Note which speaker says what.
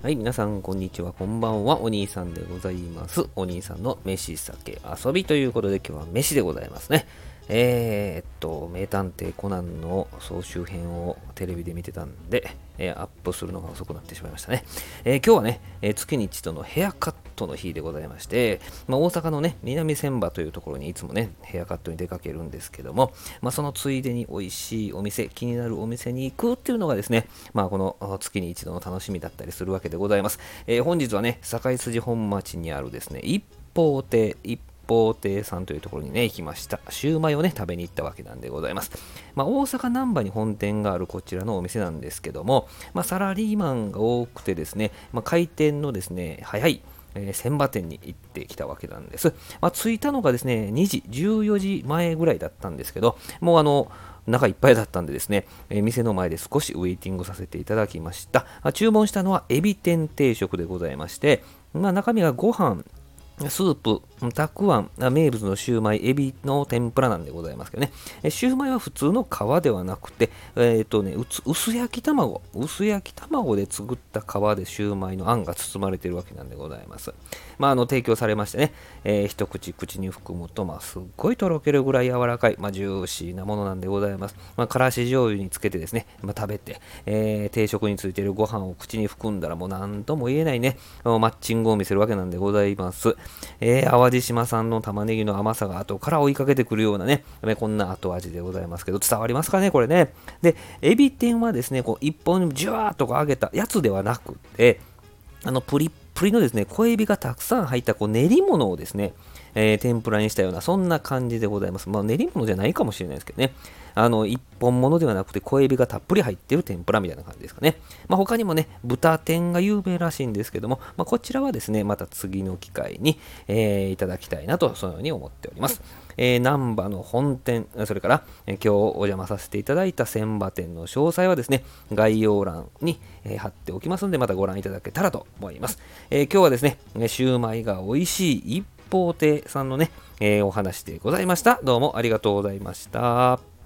Speaker 1: はい、皆さん、こんにちは。こんばんは。お兄さんでございます。お兄さんの飯酒遊びということで、今日は飯でございますね。えー、っと、名探偵コナンの総集編をテレビで見てたんで、えー、アップするのが遅くなってしまいましたね。えー、今日はね、え月に一度のヘアカットの日でございまして、まあ、大阪のね、南千葉というところにいつもね、ヘアカットに出かけるんですけども、まあ、そのついでに美味しいお店、気になるお店に行くっていうのがですね、まあ、この月に一度の楽しみだったりするわけでございます。え本日はね、堺筋本町にあるですね、一方亭、一宝亭さんというところにね、行きました。シューマイをね、食べに行ったわけなんでございます。まあ、大阪難波に本店があるこちらのお店なんですけども、まあ、サラリーマンが多くてですね、まあ、開店のですね、早い、えー、千葉店に行ってきたわけなんです。まあ、着いたのがですね、2時、14時前ぐらいだったんですけど、もうあの、中いっぱいだったんでですね、えー、店の前で少しウェイティングさせていただきました。注文したのはエビ天定食でございまして、まあ、中身がご飯、スープ、たくあん、名物のシューマイ、エビの天ぷらなんでございますけどね。シューマイは普通の皮ではなくて、えっ、ー、とね、薄焼き卵、薄焼き卵で作った皮でシューマイのあんが包まれているわけなんでございます。まあ、あの、提供されましてね、えー、一口口に含むと、まあ、すっごいとろけるぐらい柔らかい、まあ、ジューシーなものなんでございます。まあ、からし醤油につけてですね、まあ、食べて、えー、定食についているご飯を口に含んだらもう何とも言えないね、マッチングを見せるわけなんでございます。えー、淡路島産の玉ねぎの甘さが後から追いかけてくるようなね、こんな後味でございますけど、伝わりますかね、これね。で、エビ天はですね、こう一本ジュワーっと揚げたやつではなくて、あのプリップリのですね、小エビがたくさん入ったこう練り物をですね、えー、天ぷらにしたような、そんな感じでございます。まあ、練り物じゃないかもしれないですけどね。あの、一本物ではなくて、小エビがたっぷり入ってる天ぷらみたいな感じですかね。まあ、他にもね、豚天が有名らしいんですけども、まあ、こちらはですね、また次の機会に、えー、いただきたいなと、そのように思っております。えー、難波の本店、それから、えー、今日お邪魔させていただいた千葉店の詳細はですね、概要欄に、えー、貼っておきますので、またご覧いただけたらと思います。え今日はですね、シューマイが美味しい一方亭さんのね、えお話でございました。どうもありがとうございました。